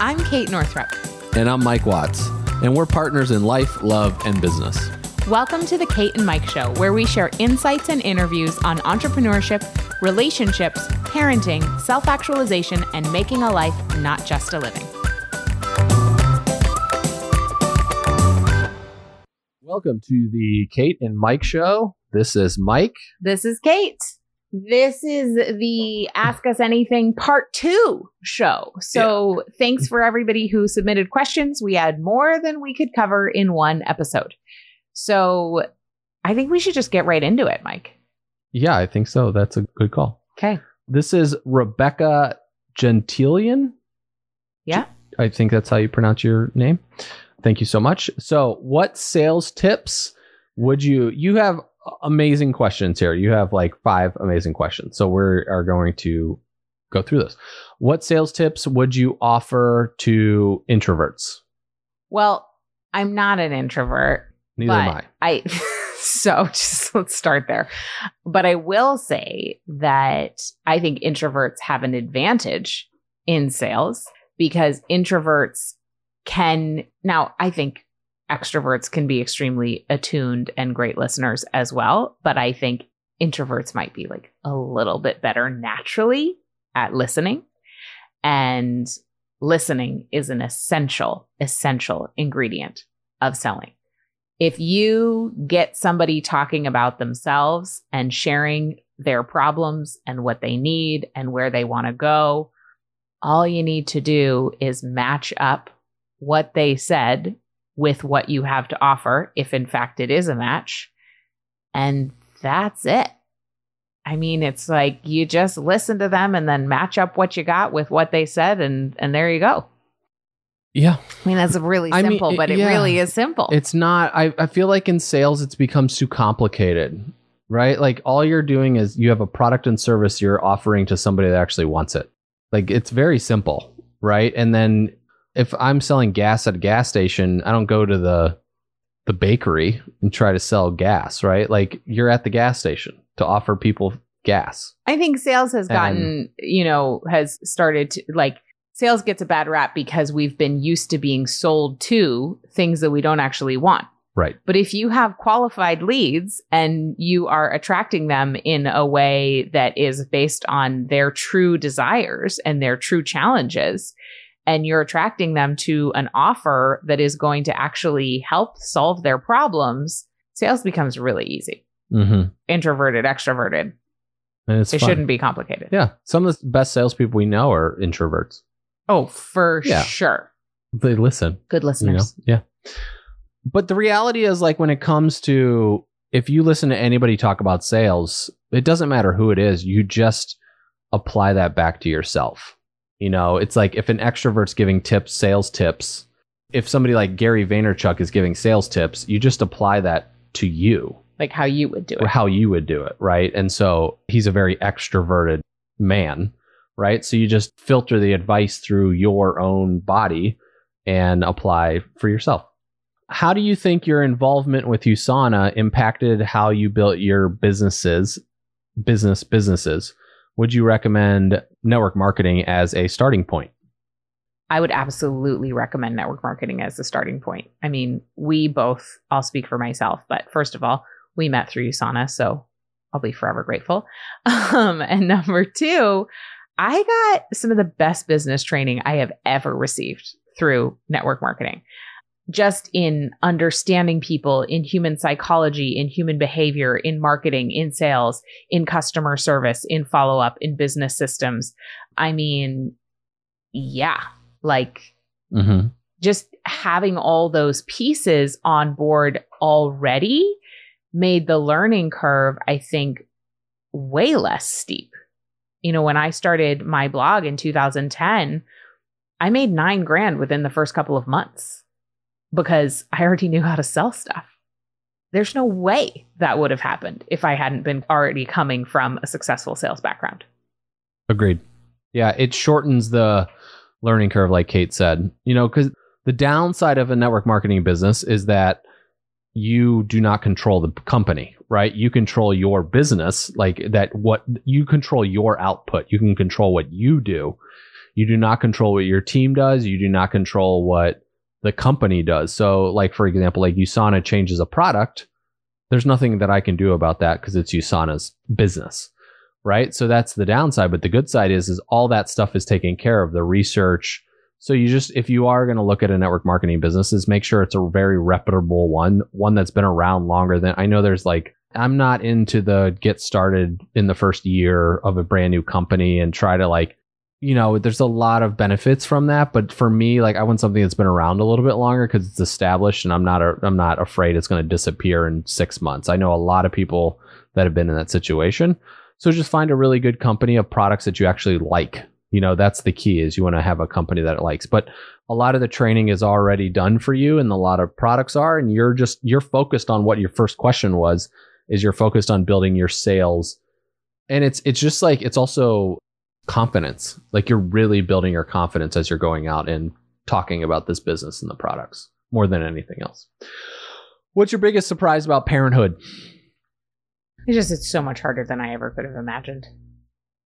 I'm Kate Northrup. And I'm Mike Watts. And we're partners in life, love, and business. Welcome to the Kate and Mike Show, where we share insights and interviews on entrepreneurship, relationships, parenting, self actualization, and making a life, not just a living. Welcome to the Kate and Mike Show. This is Mike. This is Kate. This is the Ask Us Anything Part 2 show. So, yeah. thanks for everybody who submitted questions. We had more than we could cover in one episode. So, I think we should just get right into it, Mike. Yeah, I think so. That's a good call. Okay. This is Rebecca Gentilian. Yeah. I think that's how you pronounce your name. Thank you so much. So, what sales tips would you you have amazing questions here. You have like five amazing questions. So we are going to go through this. What sales tips would you offer to introverts? Well, I'm not an introvert. Neither am I. I so just let's start there. But I will say that I think introverts have an advantage in sales because introverts can now I think extroverts can be extremely attuned and great listeners as well. But I think introverts might be like a little bit better naturally at listening. And listening is an essential, essential ingredient of selling. If you get somebody talking about themselves and sharing their problems and what they need and where they want to go, all you need to do is match up what they said with what you have to offer, if in fact it is a match. And that's it. I mean, it's like you just listen to them and then match up what you got with what they said, and and there you go. Yeah. I mean, that's really simple, I mean, but it yeah. really is simple. It's not, I, I feel like in sales, it's become too complicated, right? Like all you're doing is you have a product and service you're offering to somebody that actually wants it. Like it's very simple, right? And then if I'm selling gas at a gas station, I don't go to the the bakery and try to sell gas, right? Like you're at the gas station to offer people gas. I think sales has gotten, and, you know, has started to like sales gets a bad rap because we've been used to being sold to things that we don't actually want. Right. But if you have qualified leads and you are attracting them in a way that is based on their true desires and their true challenges, and you're attracting them to an offer that is going to actually help solve their problems, sales becomes really easy. Mm-hmm. Introverted, extroverted. And it's it fun. shouldn't be complicated. Yeah. Some of the best salespeople we know are introverts. Oh, for yeah. sure. They listen. Good listeners. You know? Yeah. But the reality is, like, when it comes to if you listen to anybody talk about sales, it doesn't matter who it is, you just apply that back to yourself you know, it's like if an extrovert's giving tips, sales tips, if somebody like Gary Vaynerchuk is giving sales tips, you just apply that to you. Like how you would do it. How you would do it, right? And so he's a very extroverted man, right? So you just filter the advice through your own body and apply for yourself. How do you think your involvement with USANA impacted how you built your businesses, business businesses? Would you recommend network marketing as a starting point? I would absolutely recommend network marketing as a starting point. I mean, we both, I'll speak for myself, but first of all, we met through USANA, so I'll be forever grateful. Um, and number two, I got some of the best business training I have ever received through network marketing just in understanding people, in human psychology, in human behavior, in marketing, in sales, in customer service, in follow up, in business systems. I mean, yeah, like mm-hmm. just having all those pieces on board already made the learning curve, I think, way less steep. You know, when I started my blog in 2010, I made nine grand within the first couple of months because I already knew how to sell stuff. There's no way that would have happened if I hadn't been already coming from a successful sales background. Agreed. Yeah, it shortens the learning curve, like Kate said. You know, because the downside of a network marketing business is that you do not control the company, right? You control your business, like that, what you control your output. You can control what you do You do not control what your team does. You do not control what the company does. So, like for example, like USANA changes a product, there's nothing that I can do about that because it's USANA's business, right? So that's the downside. But the good side is, is all that stuff is taken care of. The research. So you just, if you are going to look at a network marketing business, is make sure it's a very reputable one, one that's been around longer than I know. There's like I'm not into the get started in the first year of a brand new company and try to like you know, there's a lot of benefits from that, but for me, like I want something that's been around a little bit longer because it's established, and I'm not a, I'm not afraid it's going to disappear in six months. I know a lot of people that have been in that situation, so just find a really good company of products that you actually like. You know, that's the key is you want to have a company that it likes. But a lot of the training is already done for you, and a lot of products are, and you're just you're focused on what your first question was. Is you're focused on building your sales and it's it's just like it's also confidence. Like you're really building your confidence as you're going out and talking about this business and the products more than anything else. What's your biggest surprise about parenthood? It's just it's so much harder than I ever could have imagined.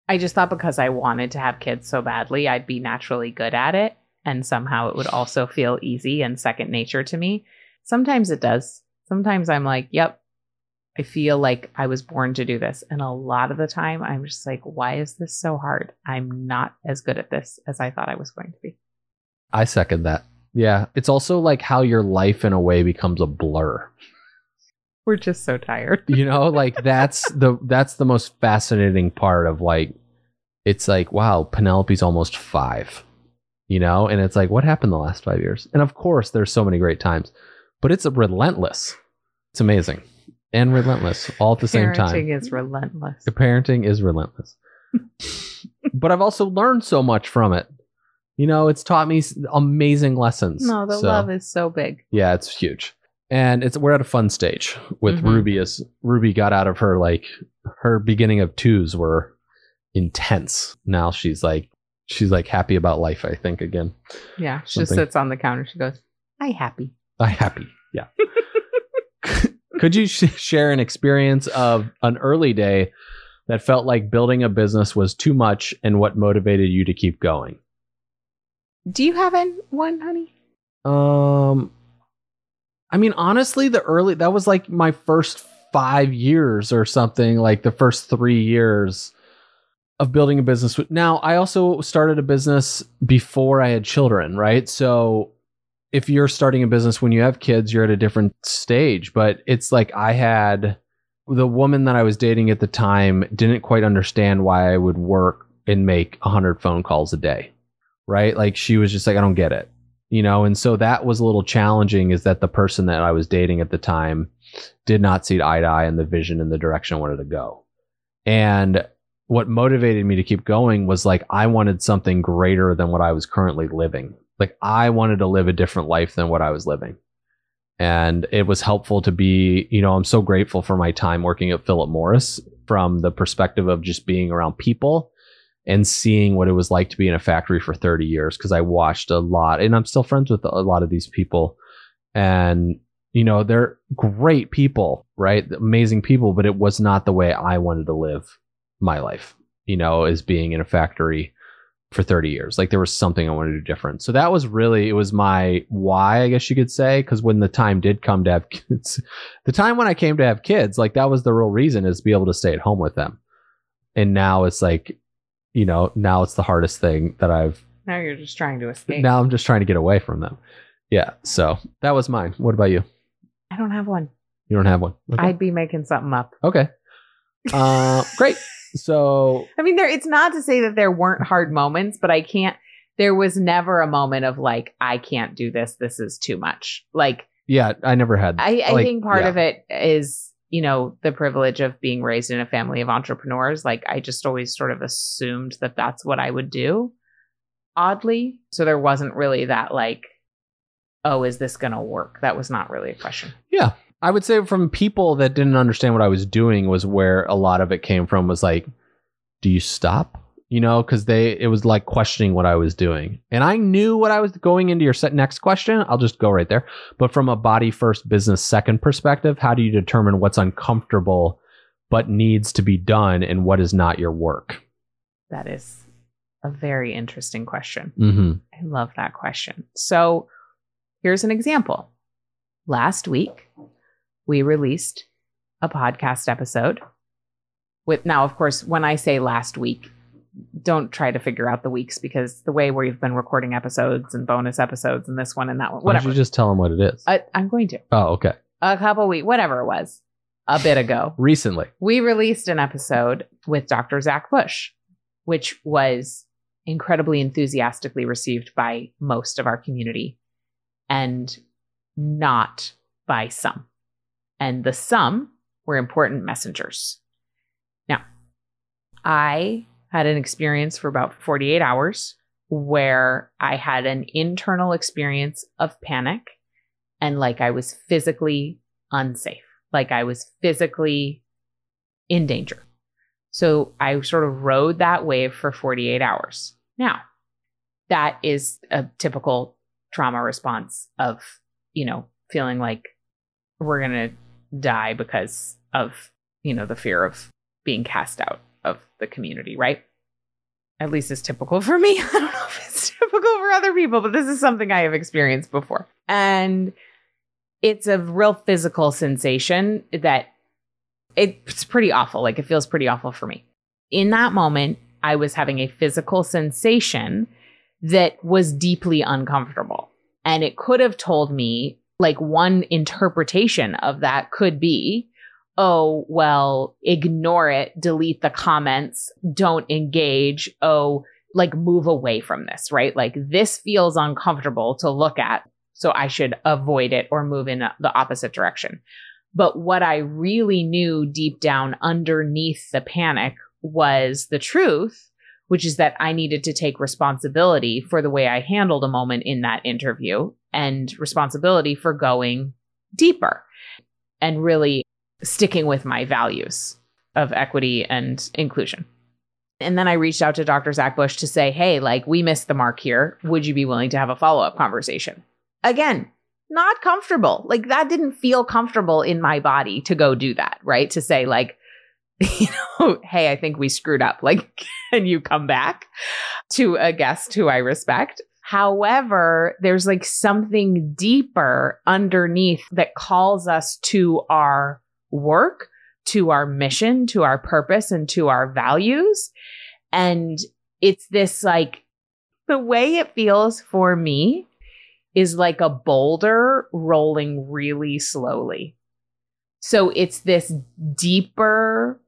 I just thought because I wanted to have kids so badly, I'd be naturally good at it and somehow it would also feel easy and second nature to me. Sometimes it does. Sometimes I'm like, yep, I feel like I was born to do this. And a lot of the time, I'm just like, why is this so hard? I'm not as good at this as I thought I was going to be. I second that. Yeah. It's also like how your life, in a way, becomes a blur. We're just so tired. you know, like that's the that's the most fascinating part of like it's like, wow, Penelope's almost five. You know, and it's like, what happened the last five years? And of course, there's so many great times, but it's a relentless. It's amazing and relentless all at the same time. Parenting is relentless. The parenting is relentless. but I've also learned so much from it. You know, it's taught me amazing lessons. No, the so, love is so big. Yeah, it's huge. And it's we're at a fun stage with mm-hmm. Ruby as Ruby got out of her like her beginning of twos were intense. Now she's like she's like happy about life, I think, again. Yeah. She Something. just sits on the counter. She goes, I happy. I happy. Yeah. Could you sh- share an experience of an early day that felt like building a business was too much and what motivated you to keep going? Do you have one, honey? Um, I mean, honestly, the early that was like my first five years or something, like the first three years of building a business. Now, I also started a business before I had children, right? So if you're starting a business when you have kids, you're at a different stage. But it's like I had the woman that I was dating at the time didn't quite understand why I would work and make 100 phone calls a day. Right. Like she was just like, I don't get it. You know, and so that was a little challenging is that the person that I was dating at the time did not see eye to eye in the vision and the direction I wanted to go. And what motivated me to keep going was like, I wanted something greater than what I was currently living like I wanted to live a different life than what I was living. And it was helpful to be, you know, I'm so grateful for my time working at Philip Morris from the perspective of just being around people and seeing what it was like to be in a factory for 30 years because I watched a lot and I'm still friends with a lot of these people. And, you know, they're great people, right? Amazing people, but it was not the way I wanted to live my life, you know, as being in a factory for 30 years. Like there was something I wanted to do different. So that was really, it was my why, I guess you could say. Cause when the time did come to have kids, the time when I came to have kids, like that was the real reason is to be able to stay at home with them. And now it's like, you know, now it's the hardest thing that I've. Now you're just trying to escape. Now I'm just trying to get away from them. Yeah. So that was mine. What about you? I don't have one. You don't have one. Okay. I'd be making something up. Okay. Uh, great. So I mean, there. It's not to say that there weren't hard moments, but I can't. There was never a moment of like, I can't do this. This is too much. Like, yeah, I never had. I, I like, think part yeah. of it is you know the privilege of being raised in a family of entrepreneurs. Like, I just always sort of assumed that that's what I would do. Oddly, so there wasn't really that like, oh, is this going to work? That was not really a question. Yeah, I would say from people that didn't understand what I was doing was where a lot of it came from was like, do you stop? You know, because they, it was like questioning what I was doing. And I knew what I was going into your set next question. I'll just go right there. But from a body first, business second perspective, how do you determine what's uncomfortable but needs to be done and what is not your work? That is a very interesting question. Mm-hmm. I love that question. So here's an example. Last week, we released a podcast episode with now, of course, when I say last week, don't try to figure out the weeks because the way we've been recording episodes and bonus episodes and this one and that one, Why don't whatever. you just tell them what it is? I, I'm going to. oh, okay. A couple weeks, whatever it was, a bit ago, Recently. we released an episode with Dr. Zach Bush, which was incredibly enthusiastically received by most of our community and not by some. And the some were important messengers. Now, I had an experience for about 48 hours where I had an internal experience of panic and like I was physically unsafe, like I was physically in danger. So I sort of rode that wave for 48 hours. Now, that is a typical trauma response of, you know, feeling like we're going to die because of, you know, the fear of being cast out of the community, right? At least it's typical for me. I don't know if it's typical for other people, but this is something I have experienced before. And it's a real physical sensation that it's pretty awful. Like it feels pretty awful for me. In that moment, I was having a physical sensation that was deeply uncomfortable. And it could have told me, like, one interpretation of that could be, oh, well, ignore it, delete the comments, don't engage. Oh, like, move away from this, right? Like, this feels uncomfortable to look at. So I should avoid it or move in the opposite direction. But what I really knew deep down underneath the panic was the truth, which is that I needed to take responsibility for the way I handled a moment in that interview and responsibility for going deeper and really sticking with my values of equity and inclusion. And then I reached out to Dr. Zach Bush to say, hey, like, we missed the mark here. Would you be willing to have a follow up conversation? Again, not comfortable. Like that didn't feel comfortable in my body to go do that, right? To say like, you know, hey, I think we screwed up. Like, can you come back to a guest who I respect? However, there's like something deeper underneath that calls us to our work, to our mission, to our purpose, and to our values. And it's this like the way it feels for me is like a boulder rolling really slowly. So it's this deeper,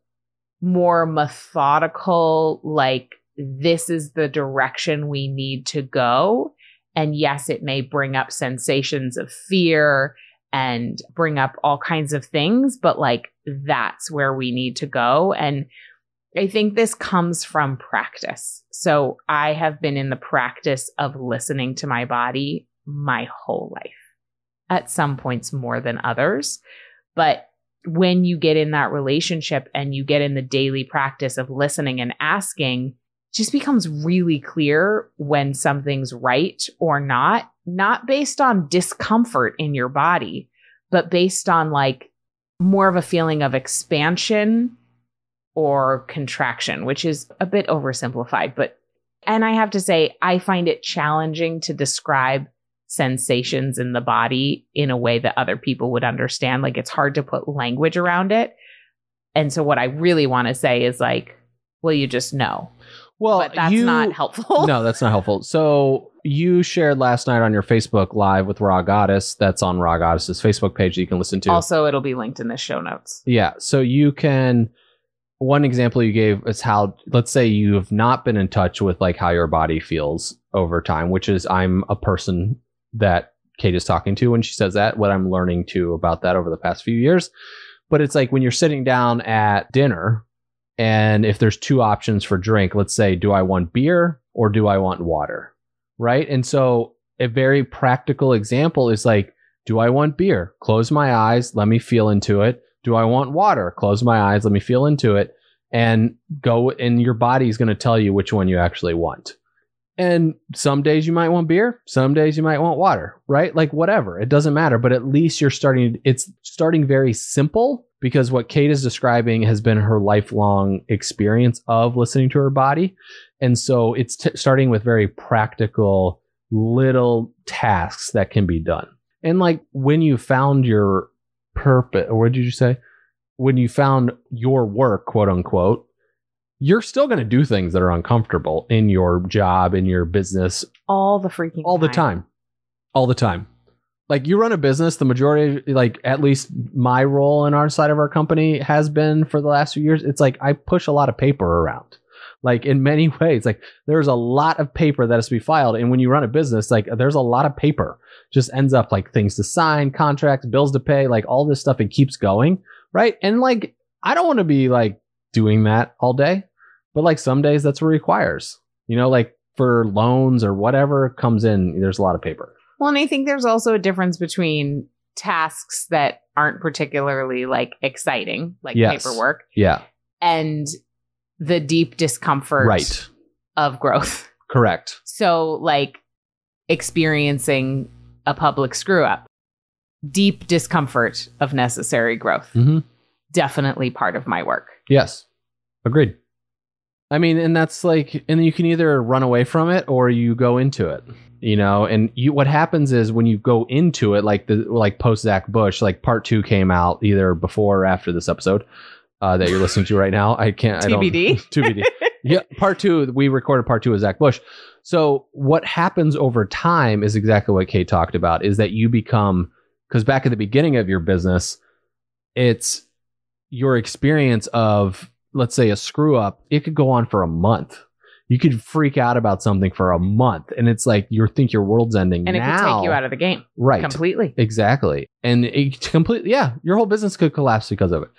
more methodical, like, this is the direction we need to go. And yes, it may bring up sensations of fear and bring up all kinds of things, but like, that's where we need to go. And I think this comes from practice. So I have been in the practice of listening to my body my whole life, at some points more than others. But when you get in that relationship and you get in the daily practice of listening and asking, just becomes really clear when something's right or not, not based on discomfort in your body, but based on like more of a feeling of expansion or contraction, which is a bit oversimplified. But, and I have to say, I find it challenging to describe sensations in the body in a way that other people would understand. Like it's hard to put language around it. And so what I really want to say is like, well, you just know. Well, but that's you, not helpful. no, that's not helpful. So you shared last night on your Facebook live with Raw Goddess. That's on Raw Goddess's Facebook page that you can listen to. Also, it'll be linked in the show notes. Yeah. So you can. One example you gave is how, let's say you have not been in touch with like how your body feels over time, which is I'm a person that Kate is talking to when she says that, what I'm learning too about that over the past few years. But it's like when you're sitting down at dinner and if there's two options for drink, let's say, do I want beer or do I want water? Right. And so a very practical example is like, do I want beer? Close my eyes, let me feel into it. Do I want water? Close my eyes, let me feel into it. And go, and your body is going to tell you which one you actually want. And some days you might want beer, some days you might want water, right? Like whatever, it doesn't matter. But at least you're starting, it's starting very simple because what Kate is describing has been her lifelong experience of listening to her body. And so it's t- starting with very practical little tasks that can be done. And like when you found your purpose, or what did you say? When you found your work, quote unquote, you're still going to do things that are uncomfortable in your job, in your business, all the freaking all the time. All the time. Like you run a business, the majority, like at least my role in our side of our company has been for the last few years. It's like I push a lot of paper around like in many ways like there's a lot of paper that has to be filed and when you run a business like there's a lot of paper just ends up like things to sign contracts bills to pay like all this stuff it keeps going right and like i don't want to be like doing that all day but like some days that's what requires you know like for loans or whatever comes in there's a lot of paper well and i think there's also a difference between tasks that aren't particularly like exciting like Yes. paperwork yeah and the deep discomfort right of growth correct So, like experiencing a public screw up, deep discomfort of necessary growth, mm-hmm. definitely part of my work. Yes. Agreed. I mean, and that's like, and you can either run away from it or you go into it, you know. And you, what happens is when you go into it, like the like post Zach Bush, like part two came out either before or after this episode uh, that you're listening to right now. I can't. I don't, TBD. TBD. yeah, part two. We recorded part two with Zach Bush. So what happens over time is exactly what Kate talked about. Is that you become because back at the beginning of your business, it's your experience of let's say a screw up. It could go on for a month. You could freak out about something for a month, and it's like you think your world's ending. and it could take you out of the game right completely. Exactly. And it completely, yeah, your whole business could collapse because of it.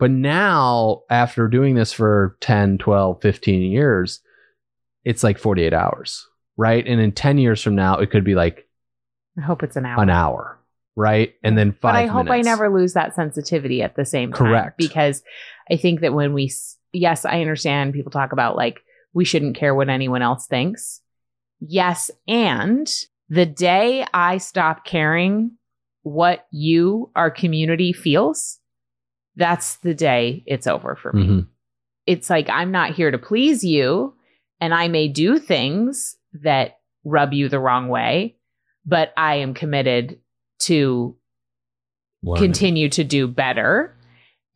But now, after doing this for 10, 12, 15 years, it's like 48 hours, right? And in 10 years from now, it could be like I hope it's an hour. an hour, right? And then five but I hope I never lose that sensitivity at the same time. Correct. Because I think that when we, yes, I understand people talk about like, we shouldn't care what anyone else thinks. Yes. And the day I stop caring what you, our community feels, that's the day it's over for me. Mhm. It's like, I'm not here to please you. And I may do things that rub you the wrong way, but I am committed to continue to do better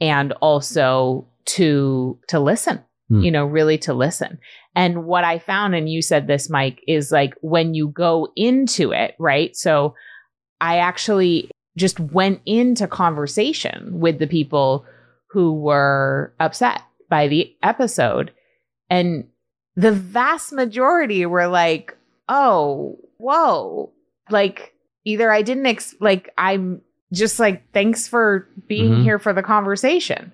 and also to to listen Hmm. you know really to listen. And what i found and you said this mike is like when you go into it right? So i actually just went into conversation with the people who were upset by the episode. And the vast majority were like oh whoa. Like either i didn't ex- like i'm just like thanks for being Mhm. here for the conversation.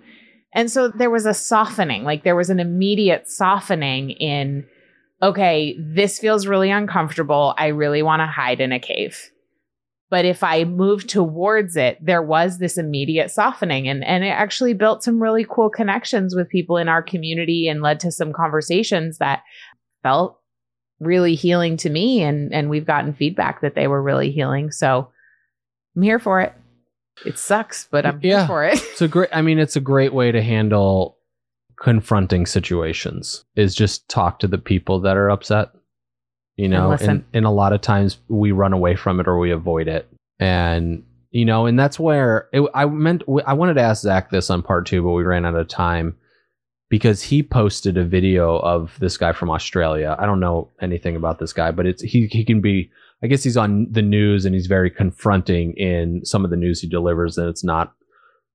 And so there was a softening like there was an immediate softening in okay this feels really uncomfortable. I really want to hide in a cave. But if i moved towards it there was this immediate softening. And and it actually built some really cool connections with people in our community and led to some conversations that felt really healing to me and and we've gotten feedback that they were really healing so i'm here for it it sucks but i'm Yeah. here for it It's a great. I mean, it's a great way to handle confronting situations. Is just talk to the people that are upset. You know, listen. and, and a lot of times we run away from it or we avoid it, and you know, and that's where it, I meant. I wanted to ask Zach this on part two, but we ran out of time because he posted a video of this guy from Australia. I don't know anything about this guy, but it's he he can be. I guess he's on the news and he's very confronting in some of the news he delivers, and it's not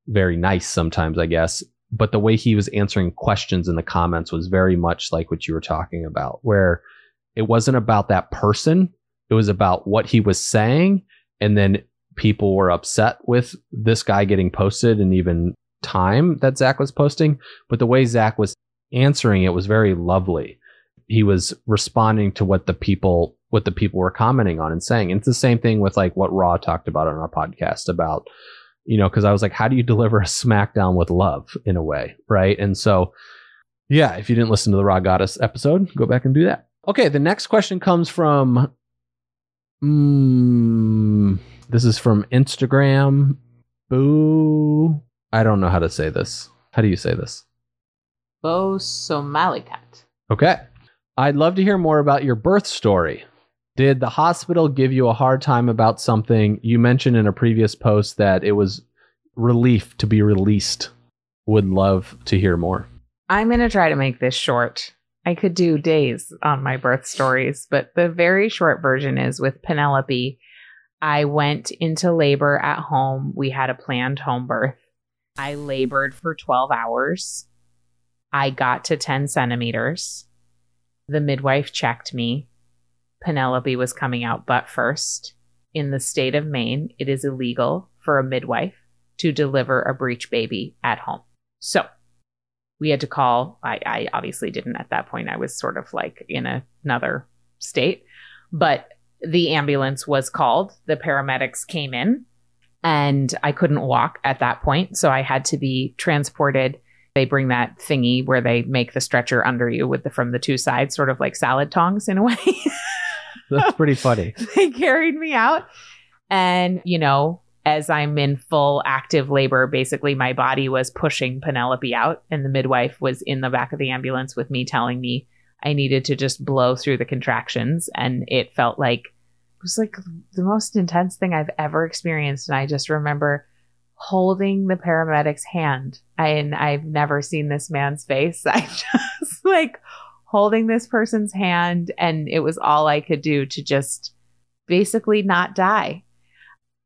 very nice sometimes, I guess. But the way he was answering questions in the comments was very much like what you were talking about, where it wasn't about that person, it was about what he was saying. And then people were upset with this guy getting posted and even time that Zach was posting. But the way Zach was answering it was very lovely. He was responding to what the people what the people were commenting on and saying. And it's the same thing with like what Raw talked about on our podcast about you know, because I was like, how do you deliver a SmackDown with love in a way, right? And so, yeah, if you didn't listen to the Raw Goddess episode, go back and do that. Okay, the next question comes from, mm, this is from Instagram. Boo I don't know how to say this. How do you say this? Bosomalicat. Okay. I'd love to hear more about your birth story. Did the hospital give you a hard time about something? You mentioned in a previous post that it was relief to be released. Would love to hear more. I'm going to try to make this short. I could do days on my birth stories, but the very short version is with Penelope. I went into labor at home. We had a planned home birth. I labored for 12 hours. I got to 10 centimeters. The midwife checked me. Penelope was coming out butt first. In the state of Maine, it is illegal for a midwife to deliver a breech baby at home. So we had to call. I, I obviously didn't at that point. I was sort of like in a, another state, but the ambulance was called. The paramedics came in and I couldn't walk at that point. So I had to be transported. They bring that thingy where they make the stretcher under you with the from the two sides, sort of like salad tongs in a way. That's pretty funny. they carried me out. And, you know, as I'm in full active labor, basically my body was pushing Penelope out, and the midwife was in the back of the ambulance with me telling me I needed to just blow through the contractions. And it felt like was like the most intense thing I've ever experienced. And I just remember holding the paramedic's hand. and I've never seen this man's face. I just like holding this person's hand, and it was all I could do to just basically not die.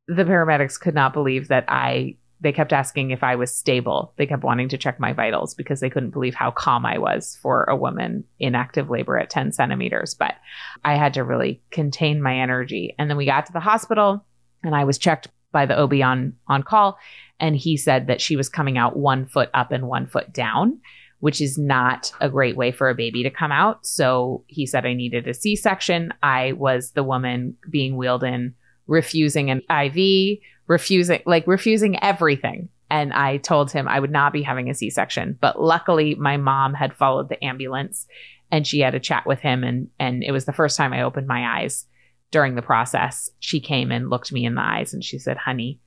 The paramedics could not believe that I they kept asking if I was stable. They kept wanting to check my vitals because they couldn't believe how calm I was for a woman in active labor at 10 centimeters. But I had to really contain my energy. And then we got to the hospital and I was checked by the OB on, on call. And he said that she was coming out one foot up and one foot down, which is not a great way for a baby to come out. So he said I needed a C section. I was the woman being wheeled in, refusing an IV, refusing like refusing everything and I told him I would not be having a C-section. But luckily my mom had followed the ambulance and she had a chat with him and and it was the first time I opened my eyes during the process. She came and looked me in the eyes and she said, "Honey,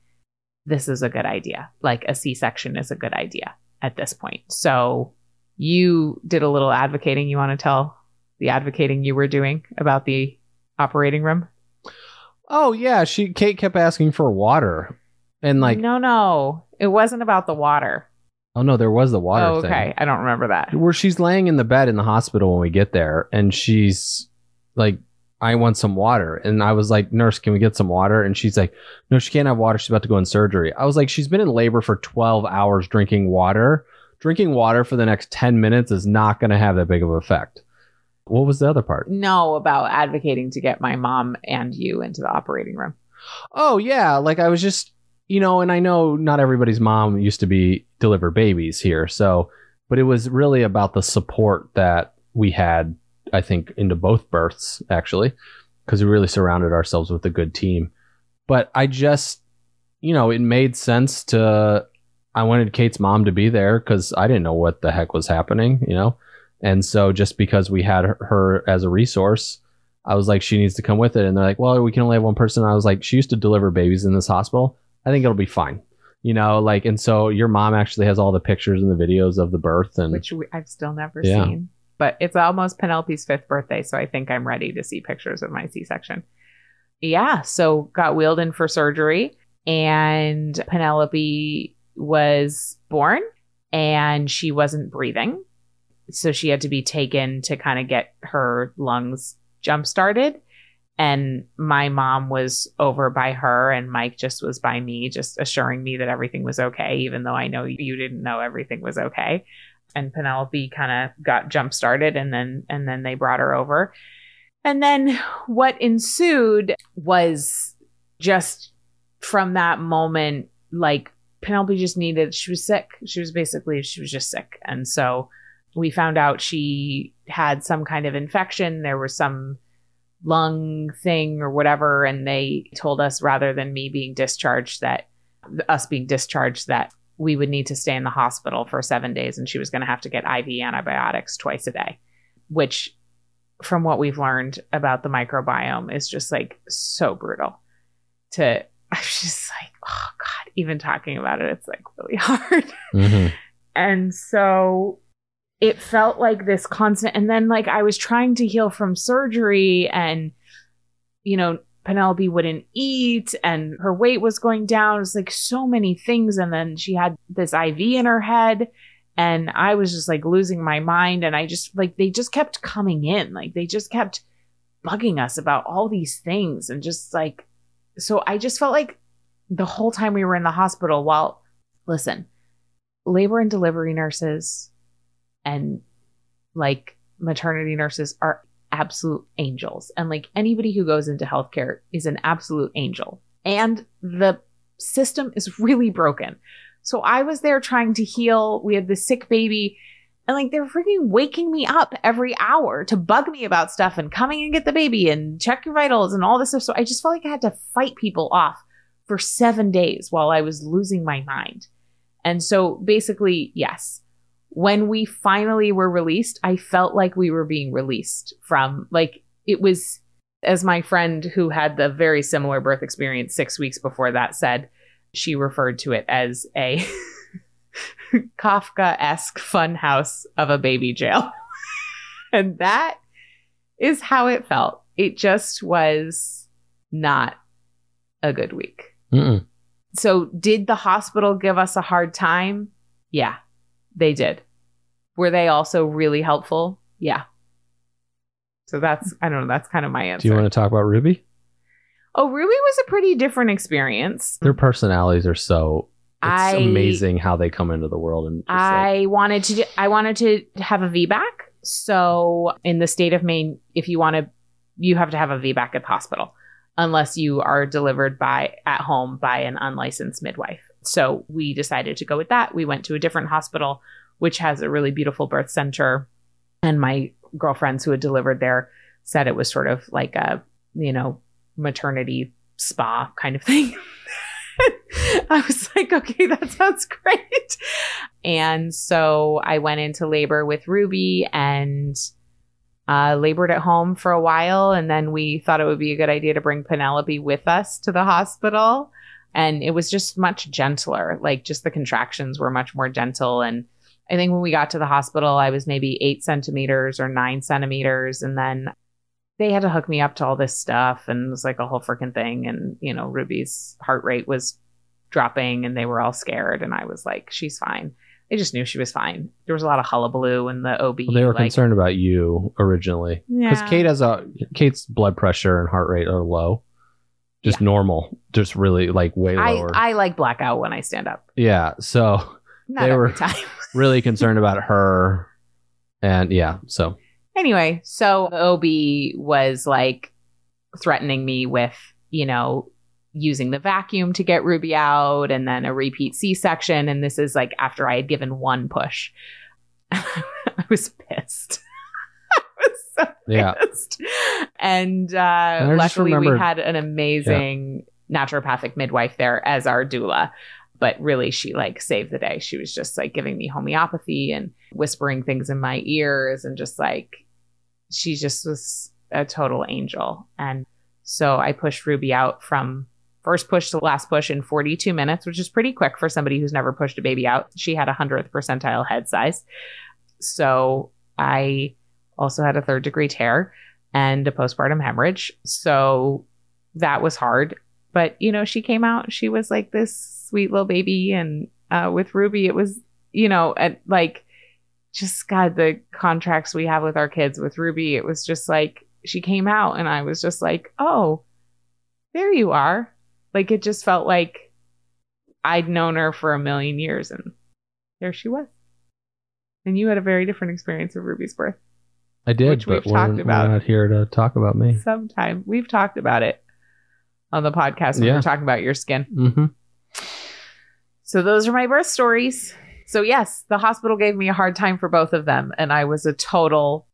this is a good idea. Like a C-section is a good idea at this point." So you did a little advocating. You want to tell the advocating you were doing about the operating room? Oh yeah, she Kate kept asking for water, and like no, no, it wasn't about the water. oh no, there was the water oh, thing. okay, I don't remember that. Where she's laying in the bed in the hospital when we get there, and she's like, "I want some water," and I was like, "Nurse, can we get some water?" And she's like, "No, she can't have water. She's about to go in surgery." I was like, "She's been in labor for twelve hours drinking water. Drinking water for the next ten minutes is not going to have that big of an effect." What was the other part? No, about advocating to get my mom and you into the operating room. Oh yeah, like I was just you know, and I know not everybody's mom used to be deliver babies here, so but it was really about the support that we had, I think, into both births actually, because we really surrounded ourselves with a good team. But I just, you know, it made sense to. I wanted Kate's mom to be there because I didn't know what the heck was happening, you know, and so just because we had her, her as a resource, I was like, she needs to come with it. And they're like, well, we can only have one person. I was like, she used to deliver babies in this hospital. I think it'll be fine. You know, like, and so your mom actually has all the pictures and the videos of the birth and which we, I've still never Yeah. seen. But it's almost Penelope's fifth birthday, so I think I'm ready to see pictures of my C-section. Yeah, so got wheeled in for surgery, and Penelope was born, and she wasn't breathing, so she had to be taken to kind of get her lungs jump started. And my mom was over by her, and Mike just was by me, just assuring me that everything was okay, even though I know you didn't know everything was okay and Penelope kind of got jump started and then and then they brought her over. And then what ensued was just from that moment like Penelope just needed she was sick. She was basically she was just sick. And so we found out she had some kind of infection. There was some lung thing or whatever and they told us rather than me being discharged that us being discharged that we would need to stay in the hospital for seven days and she was going to have to get IV antibiotics twice a day, which, from what we've learned about the microbiome, is just like so brutal to I was just like, oh God, even talking about it, it's like really hard. hmm And so it felt like this constant. And then, like, I was trying to heal from surgery, and, you know, Penelope wouldn't eat, and her weight was going down. It was like so many things. And then she had this IV in her head. And I was just like losing my mind. And I just, like, they just kept coming in. Like, they just kept bugging us about all these things. And just like, so I just felt like the whole time we were in the hospital, while, listen, labor and delivery nurses and like maternity nurses are absolute angels. And like anybody who goes into healthcare is an absolute angel. And the system is really broken. So I was there trying to heal. We had the sick baby. And like they're freaking waking me up every hour to bug me about stuff and coming and get the baby and check your vitals and all this stuff. So I just felt like I had to fight people off for seven days while I was losing my mind. And so basically, yes, when we finally were released, I felt like we were being released from like it was as my friend who had the very similar birth experience six weeks before that said, she referred to it as a Kafka esque funhouse of a baby jail. and that is how it felt. It just was not a good week. Mm-mm. So, did the hospital give us a hard time? Yeah, they did. Were they also really helpful? Yeah. So that's I don't know. That's kind of my answer. Do you want to talk about Ruby? oh, Ruby was a pretty different experience. Their personalities are so. It's I- amazing how they come into the world and just like, I wanted to. I wanted to have a VBAC. So in the state of Maine, if you want to, you have to have a VBAC at the hospital, unless you are delivered by at home by an unlicensed midwife. So we decided to go with that. We went to a different hospital, which has a really beautiful birth center, and my girlfriends who had delivered there said it was sort of like a you know maternity spa kind of thing. I was like, okay, that sounds great. And so I went into labor with Ruby and uh, labored at home for a while. And then we thought it would be a good idea to bring Penelope with us to the hospital. And it was just much gentler. Like, just the contractions were much more gentle. And I think when we got to the hospital, I was maybe eight centimeters or nine centimeters. And then they had to hook me up to all this stuff and it was like a whole freaking thing. And, you know, Ruby's heart rate was dropping and they were all scared. And I was like, she's fine. They just knew she was fine. There was a lot of hullabaloo in the OB. Well, they were like, concerned about you originally because Yeah. Kate has a Kate's blood pressure and heart rate are low, just normal, just really like way lower. I I like blackout when I stand up. yeah, so Not They were- really concerned about her, and yeah, so anyway, so OB was like threatening me with, you know, using the vacuum to get Ruby out and then a repeat C section. And this is like after I had given one push. I was pissed. So Yeah. pissed. And uh, just luckily, we had an amazing naturopathic midwife there as our doula. But really, she like saved the day. She was just like giving me homeopathy and whispering things in my ears and just like, she just was a total angel. And so I pushed Ruby out from first push to last push in 42 minutes, which is pretty quick for somebody who's never pushed a baby out. She had a 100th percentile head size. So I also had a third degree tear and a postpartum hemorrhage. So that was hard. But, you know, she came out, she was like this sweet little baby. And uh, with Ruby, it was, you know, at like, just God, the contracts we have with our kids with Ruby, it was just like she came out and I was just like, oh, there you are. Like it just felt like I'd known her for a million years and there she was. And you had a very different experience of Ruby's birth. I did, Which but we've we're, talked about. we're not here to talk about me. Sometime we've talked about it on the podcast when we Yeah. were talking about your skin. hmm So those are my birth stories. So yes, the hospital gave me a hard time for both of them, and I was a total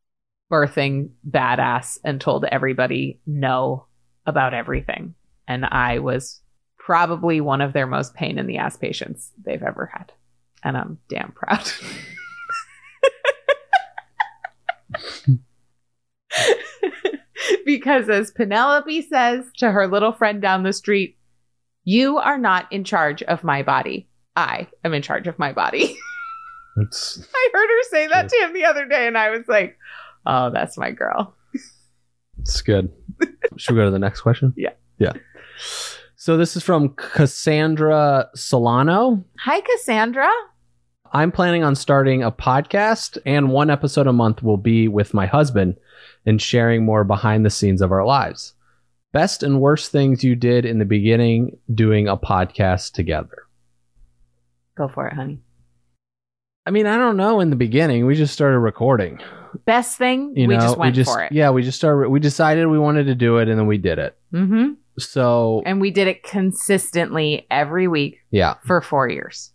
birthing badass and told everybody no about everything. And I was probably one of their most pain in the ass patients they've ever had. And I'm damn proud. because as Penelope says to her little friend down the street, You are not in charge of my body. I am in charge of my body. I heard her say that to him the other day, and I was like, oh, that's my girl. it's good. Should we go to the next question? Yeah. Yeah. So this is from Cassandra Solano. Hi, Cassandra. I'm planning on starting a podcast, and one episode a month will be with my husband and sharing more behind the scenes of our lives. Best and worst things you did in the beginning doing a podcast together. Go for it, honey. I mean, I don't know in the beginning. We just started recording. Best thing, You we know, just went we just, for it. Yeah, we just started. We decided we wanted to do it, and then we did it. hmm So And we did it consistently every week yeah, for four years.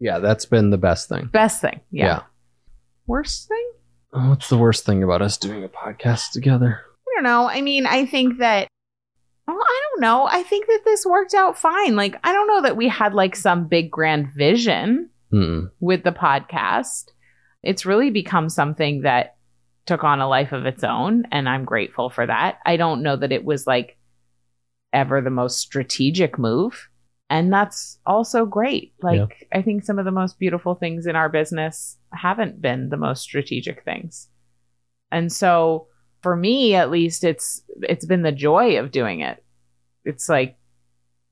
Yeah, that's been the best thing. Best thing. Yeah. Yeah. Worst thing? Oh, What's the worst thing about us doing a podcast together? I don't know. I mean, I think that, well, I don't know. I think that this worked out fine. Like, I don't know that we had like some big grand vision Mm-mm. with the podcast. It's really become something that took on a life of its own. And I'm grateful for that. I don't know that it was like ever the most strategic move. And that's also great. Like, I think some of the most beautiful things in our business haven't been the most strategic things. And so for me, at least, it's it's been the joy of doing it. It's like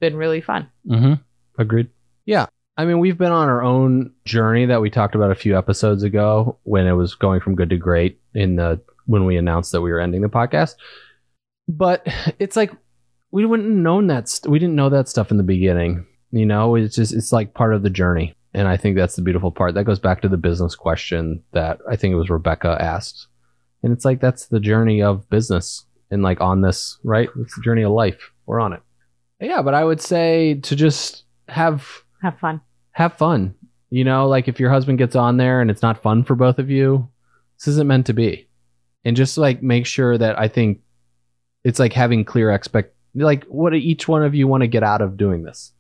been really fun. Mm-hmm. Agreed. Yeah. I mean, we've been on our own journey that we talked about a few episodes ago when it was going from good to great in the when we announced that we were ending the podcast. But it's like we wouldn't have known that st- we didn't know that stuff in the beginning. You know, it's just it's like part of the journey. And I think that's the beautiful part. That goes back to the business question that I think it was Rebecca asked. And it's like that's the journey of business and like on this, right? It's the journey of life. We're on it. Yeah, but I would say to just have Have fun. have fun. You know, like if your husband gets on there and it's not fun for both of you, this isn't meant to be. And just like make sure that I think it's like having clear expect like what do each one of you want to get out of doing this.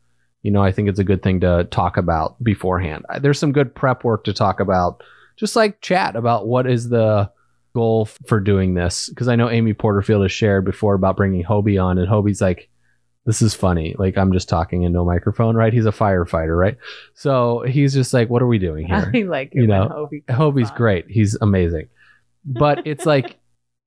You know, I think it's a good thing to talk about beforehand. There's some good prep work to talk about. Just like chat about what is the goal for doing this because I know Amy Porterfield has shared before about bringing Hobie on and Hobie's like this is funny. Like I'm just talking into a microphone, right? He's a firefighter, right? So he's just like, what are we doing here? I like You know, Hobie Hobie's on. great. He's amazing. But it's like,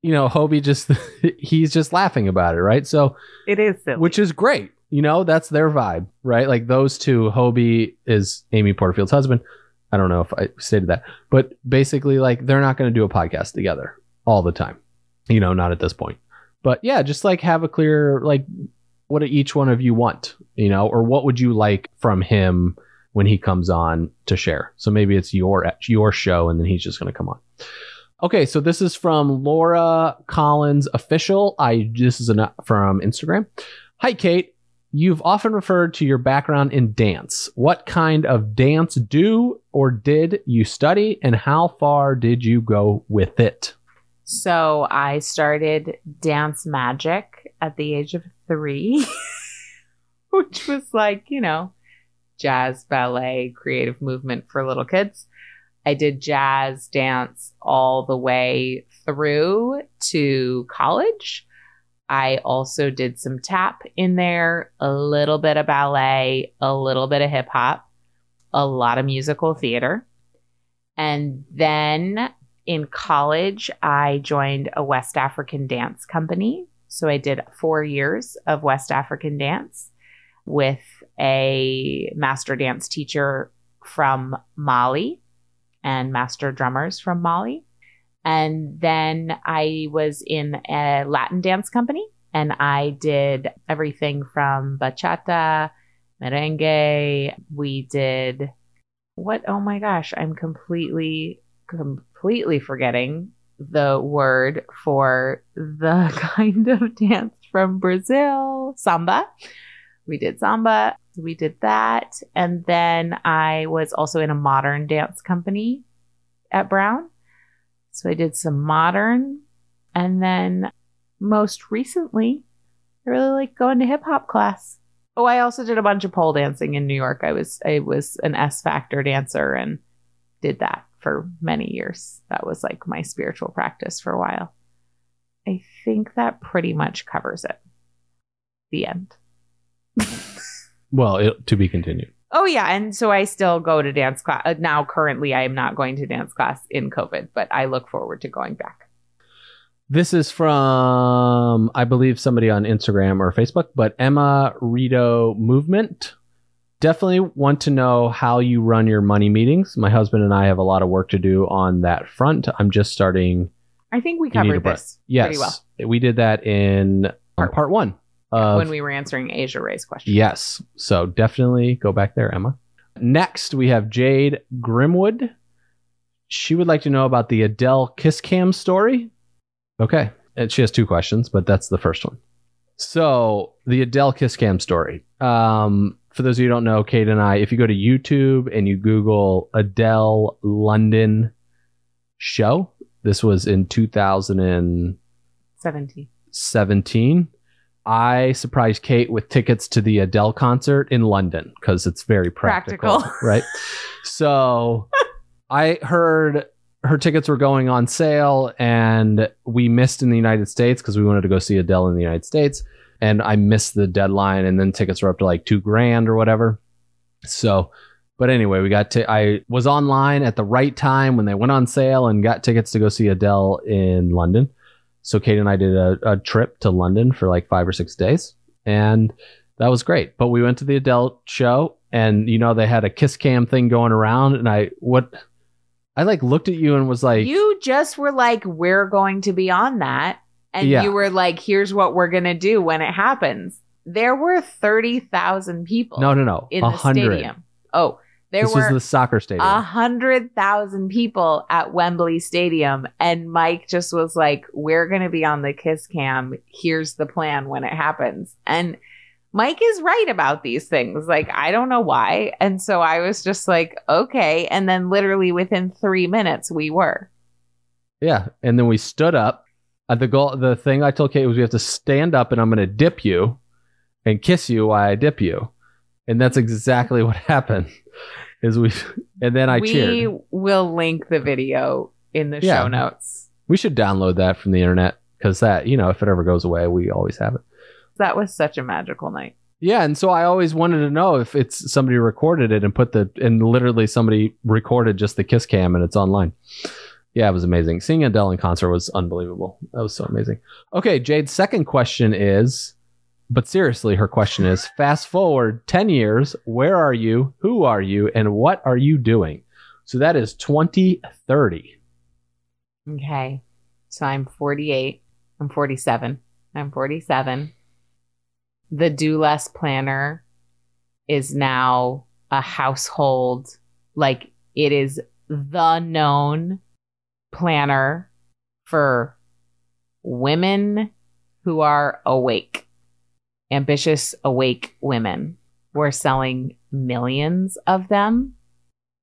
you know, Hobie just he's just laughing about it, right? So It is silly. which is great. You know, that's their vibe, right? Like those two, Hobie is Amy Porterfield's husband. I don't know if I stated that, but basically, like they're not going to do a podcast together all the time. You know, not at this point. But yeah, just like have a clear like what do each one of you want, you know, or what would you like from him when he comes on to share? So maybe it's your your show, and then he's just going to come on. Okay, so this is from Laura Collins official. I this is an, from Instagram. Hi, Kate. You've often referred to your background in dance. What kind of dance do or did you study, and how far did you go with it? So I started dance magic at the age of three, which was like, you know, jazz, ballet, creative movement for little kids. I did jazz dance all the way through to college. I also did some tap in there, a little bit of ballet, a little bit of hip hop, a lot of musical theater. And then in college, I joined a West African dance company. So I did four years of West African dance with a master dance teacher from Mali and master drummers from Mali. And then I was in a Latin dance company and I did everything from bachata, merengue. We did what? Oh my gosh, I'm completely completely forgetting the word for the kind of dance from Brazil samba. We did samba, we did that. And then I was also in a modern dance company at Brown. So I did some modern. And then most recently, I really like going to hip hop class. Oh, I also did a bunch of pole dancing in New York. I was I was an S Factor dancer and did that for many years. That was like my spiritual practice for a while. I think that pretty much covers it. The end. Well, it, to be continued. Oh yeah, and so I still go to dance class. Uh, now currently I am not going to dance class in COVID, but I look forward to going back. This is from, I believe, somebody on Instagram or Facebook, but Emma Rito Movement. Definitely want to know how you run your money meetings. My husband and I have a lot of work to do on that front. I'm just starting. I think we You need a covered this Yes, pretty well we did that in Part- part, one. Of, when we were answering Asia Ray's question. Yes. So definitely go back there, Emma. Next, we have Jade Grimwood. She would like to know about the Adele Kiss Cam story. Okay. And she has two questions, but that's the first one. So, the Adele Kiss Cam story. Um, for those of you who don't know, Kate and I, if you go to YouTube and you Google Adele London show, this was in 2017. 17 i surprised kate with tickets to the adele concert in london because it's very practical, Practical. right? So i heard her tickets were going on sale and we missed in the united states because we wanted to go see adele in the united states. And i missed the deadline and then tickets were up to like two grand or whatever. So but anyway we got to i was online at the right time when they went on sale and got tickets to go see adele in london so Kate and I did a, a trip to London for like five or six days, and that was great. But we went to the Adele show, and you know they had a kiss cam thing going around, and I what I like looked at you and was like, you just were like, we're going to be on that. And Yeah. you were like, here's what we're going to do when it happens. There were 30,000 people no, no, no, in a the stadium. Oh, there This were was the soccer stadium. a hundred thousand people at Wembley Stadium, and Mike just was like, "We're gonna be on the kiss cam. Here's the plan when it happens." And Mike is right about these things. Like, I don't know why. And so I was just like, okay. And then literally within three minutes, we were. Yeah, and then we stood up. At the goal, the thing I told Kate was we have to stand up, and I'm going to dip you and kiss you while I dip you, and that's exactly what happened. Is we, and then I we cheered. will link the video in the Yeah. show notes. We should download that from the internet because that, you know, if it ever goes away, we always have it. That was such a magical night. Yeah, and so I always wanted to know if it's somebody recorded it and put the and literally somebody recorded just the kiss cam and it's online. Yeah, it was amazing. Seeing Adele in concert was unbelievable. That was so amazing. Okay, Jade's second question is, but seriously, her question is: Fast forward ten years, where are you? Who are you? And what are you doing? So that is twenty thirty. Okay. So I'm 48. I'm 47. I'm 47. The Do Less Planner is now a household, like it is the known planner for women who are awake, ambitious, awake women. We're selling millions of them.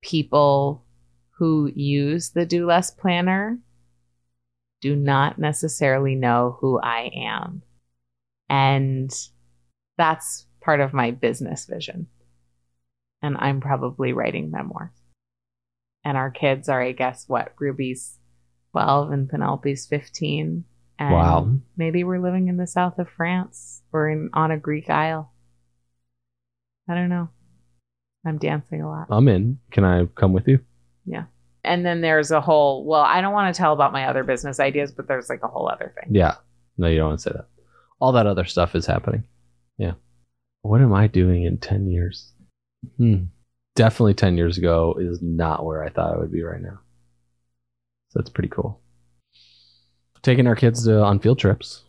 People who use the Do Less Planner do not necessarily know who I am. And that's part of my business vision. And I'm probably writing memoirs. And our kids are, I guess, what? Ruby's 12 and Penelope's 15. And Wow. maybe we're living in the south of France or in, on a Greek isle. I don't know. I'm dancing a lot. I'm in. Can I come with you? Yeah. And then there's a whole, well, I don't want to tell about my other business ideas, but there's like a whole other thing. Yeah. No, you don't want to say that. All that other stuff is happening. Yeah. What am I doing in 10 years? Hmm. Definitely 10 years ago is not where I thought I would be right now. So that's pretty cool. Taking our kids to, on field trips.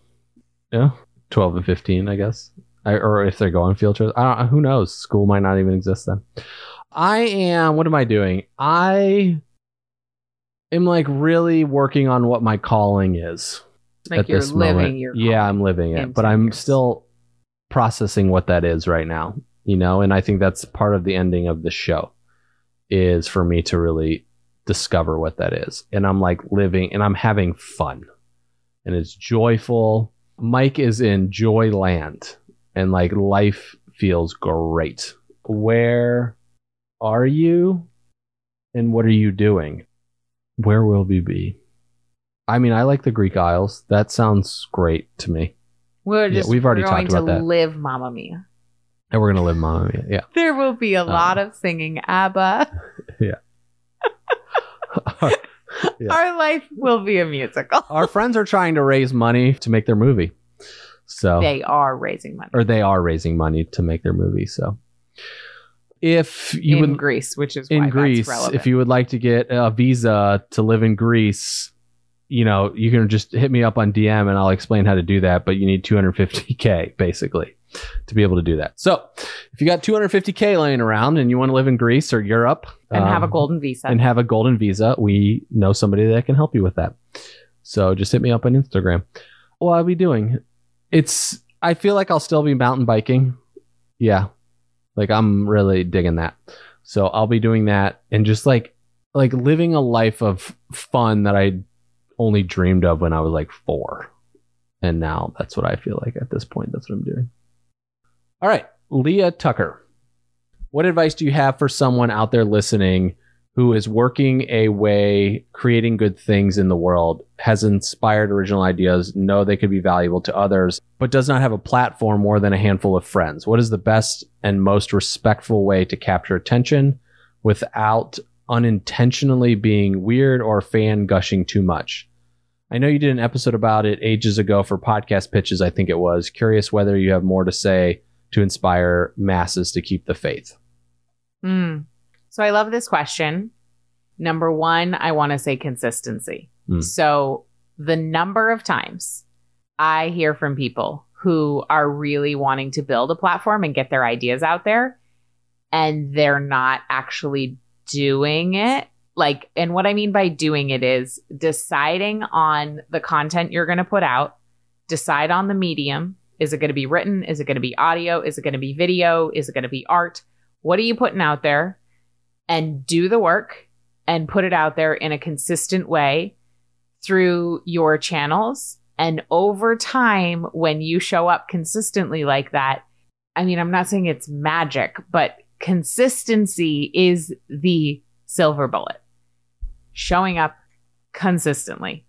Yeah. 12 and 15, I guess. I, or if they're going field trips. I don't, who knows? School might not even exist then. I am, what am I doing? I am like really working on what my calling is Like at you're this living moment. yeah i'm living it but i'm still processing what that is right now you know and i think that's part of the ending of the show is for me to really discover what that is and i'm like living and i'm having fun and it's joyful mike is in joyland and like life feels great where are you and what are you doing where will we be I mean, I like the Greek Isles. That sounds great to me. We're Yeah, just we've already going talked about to that. live Mamma Mia. And we're gonna live Mamma Mia. Yeah. There will be a Uh, lot of singing ABBA. Yeah. Our life will be a musical. Our friends are trying to raise money to make their movie. So They are raising money or they are raising money to make their movie. So if you in would Greece, which is in Greece, if you would like to get a visa to live in Greece, you know, you can just hit me up on DM and I'll explain how to do that. But you need 250K basically to be able to do that. So if you got 250K laying around and you want to live in Greece or Europe and have a um, golden visa. and have a golden visa, we know somebody that can help you with that. So just hit me up on Instagram. What I'll be doing, it's I feel like I'll still be mountain biking. Yeah. Like I'm really digging that. So I'll be doing that and just like like living a life of fun that I only dreamed of when I was like 4. And now that's what I feel like at this point. That's what I'm doing. All right, Leah Tucker. What advice do you have for someone out there listening who is working a way creating good things in the world, has inspired original ideas, know they could be valuable to others, but does not have a platform more than a handful of friends? What is the best and most respectful way to capture attention without unintentionally being weird or fan gushing too much? I know you did an episode about it ages ago for podcast pitches, I think it was. Curious whether you have more to say to inspire masses to keep the faith. Mm. So I love this question. Number one, I want to say consistency. Mm. So the number of times I hear from people who are really wanting to build a platform and get their ideas out there, and they're not actually doing it. Like, and what I mean by doing it is deciding on the content you're going to put out, decide on the medium. Is it going to be written? Is it going to be audio? Is it going to be video? Is it going to be art? What are you putting out there? And do the work and put it out there in a consistent way through your channels. And over time, when you show up consistently like that, I mean, I'm not saying it's magic, but consistency is the silver bullet. Showing up consistently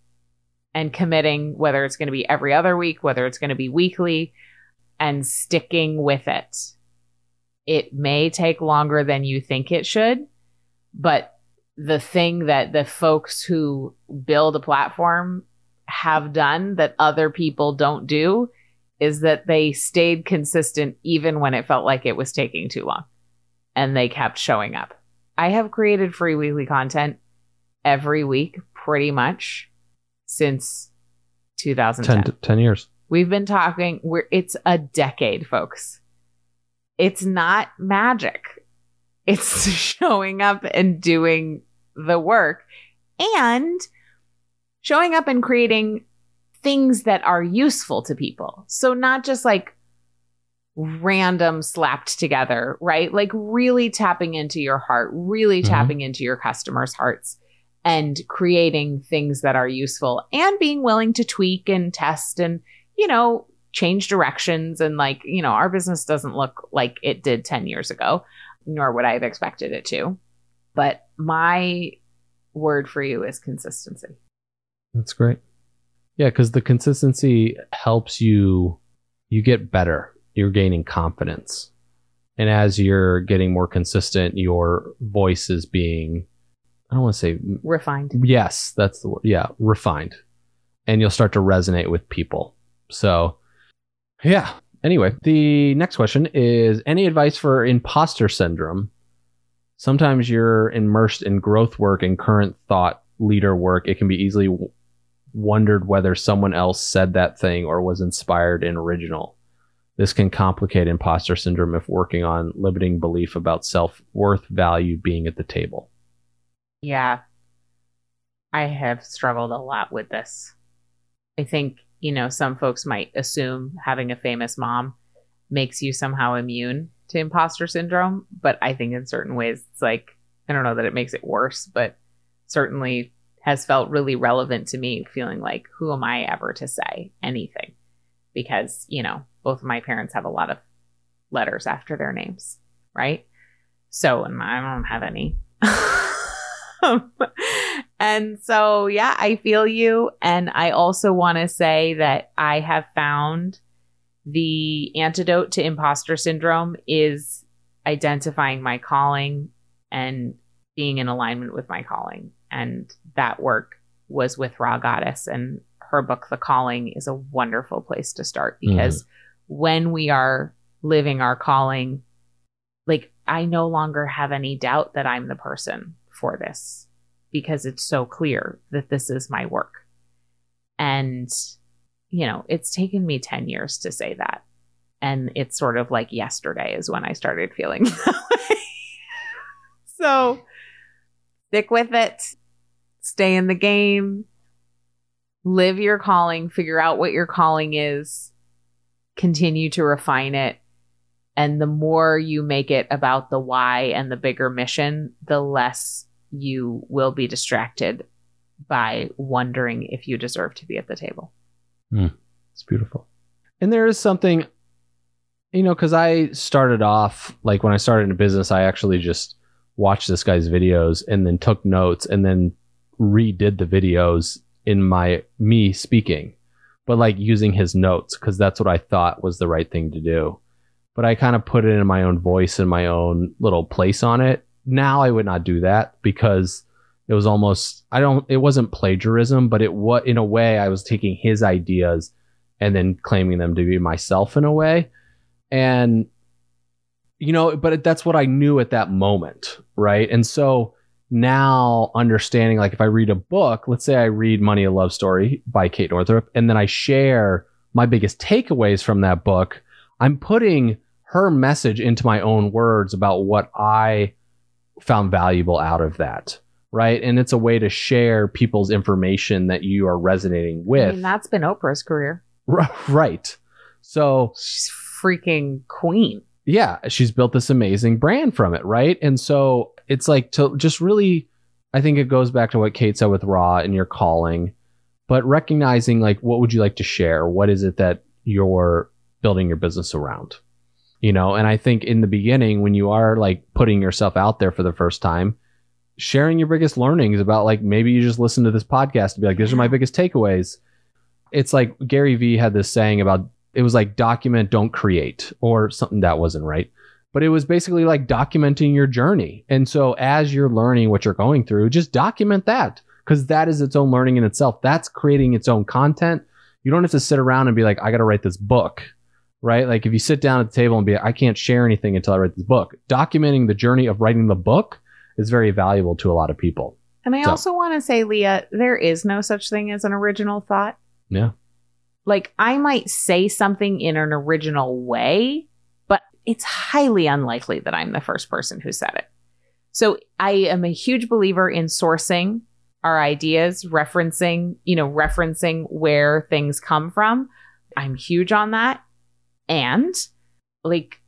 and committing, whether it's going to be every other week, whether it's going to be weekly, and sticking with it. It may take longer than you think it should, but the thing that the folks who build a platform have done that other people don't do is that they stayed consistent even when it felt like it was taking too long and they kept showing up. I have created free weekly content every week pretty much since 2010. 10, 10 years. We've been talking, we're, it's a decade, folks. It's not magic. It's showing up and doing the work and showing up and creating things that are useful to people. So, not just like random slapped together, right? Like really tapping into your heart, really Mhm. tapping into your customers' hearts and creating things that are useful and being willing to tweak and test and, you know, change directions. And like, you know, our business doesn't look like it did 10 years ago, nor would I have expected it to. But my word for you is consistency. That's great. Yeah, because the consistency helps you you get better. You're gaining confidence. And as you're getting more consistent, your voice is being I don't want to say Refined. yes, that's the word. Yeah, refined. And you'll start to resonate with people. So yeah. Anyway, the next question is any advice for imposter syndrome? Sometimes you're immersed in growth work and current thought leader work. It can be easily w- wondered whether someone else said that thing or was inspired and original. This can complicate imposter syndrome if working on limiting belief about self worth value being at the table. Yeah. I have struggled a lot with this. I think, you know, some folks might assume having a famous mom makes you somehow immune to imposter syndrome, but I think in certain ways it's like I don't know that it makes it worse, but certainly has felt really relevant to me feeling like who am I ever to say anything? Because, you know, both of my parents have a lot of letters after their names, right? So, and I don't have any. Um, and so, yeah, I feel you. And I also want to say that I have found the antidote to imposter syndrome is identifying my calling and being in alignment with my calling. And that work was with Rha Goddess and her book, The Calling, is a wonderful place to start mm-hmm. because when we are living our calling, like I no longer have any doubt that I'm the person for this because it's so clear that this is my work. And, you know, it's taken me 10 years to say that. And it's sort of like yesterday is when I started feeling that way. so stick with it, stay in the game, live your calling, figure out what your calling is, continue to refine it. And the more you make it about the why and the bigger mission, the less you will be distracted by wondering if you deserve to be at the table. Hmm. It's beautiful. And there is something, you know, because I started off, like when I started in a business, I actually just watched this guy's videos and then took notes and then redid the videos in my me speaking, but like using his notes because that's what I thought was the right thing to do. But I kind of put it in my own voice and my own little place on it. Now I would not do that because it was almost I don't it wasn't plagiarism, but it was in a way I was taking his ideas and then claiming them to be myself in a way. And you know, but that's what I knew at that moment, right? And so now understanding like if I read a book, let's say I read Money a Love Story by Kate Northrup and then I share my biggest takeaways from that book, I'm putting her message into my own words about what I found valuable out of that. Right. And it's a way to share people's information that you are resonating I with. mean, that's been Oprah's career. right. So, She's freaking queen. yeah, she's built this amazing brand from it. Right. And so it's like to just really, I think it goes back to what Kate said with Rha and your calling, but recognizing like, what would you like to share? What is it that you're building your business around? You know, and I think in the beginning, when you are like putting yourself out there for the first time, sharing your biggest learnings about like maybe you just listen to this podcast and be like, these are my biggest takeaways. It's like Gary Vee had this saying about it was like document, don't create, or something that wasn't right. But it was basically like documenting your journey. And so as you're learning what you're going through, just document that because that is its own learning in itself. That's creating its own content. You don't have to sit around and be like, I got to write this book, right? Like if you sit down at the table and be, I can't share anything until I write this book. Documenting the journey of writing the book is very valuable to a lot of people. And I So- also want to say, Leah, there is no such thing as an original thought. Yeah. Like, I might say something in an original way, but it's highly unlikely that I'm the first person who said it. So I am a huge believer in sourcing our ideas, referencing, you know, referencing where things come from. I'm huge on that. And like,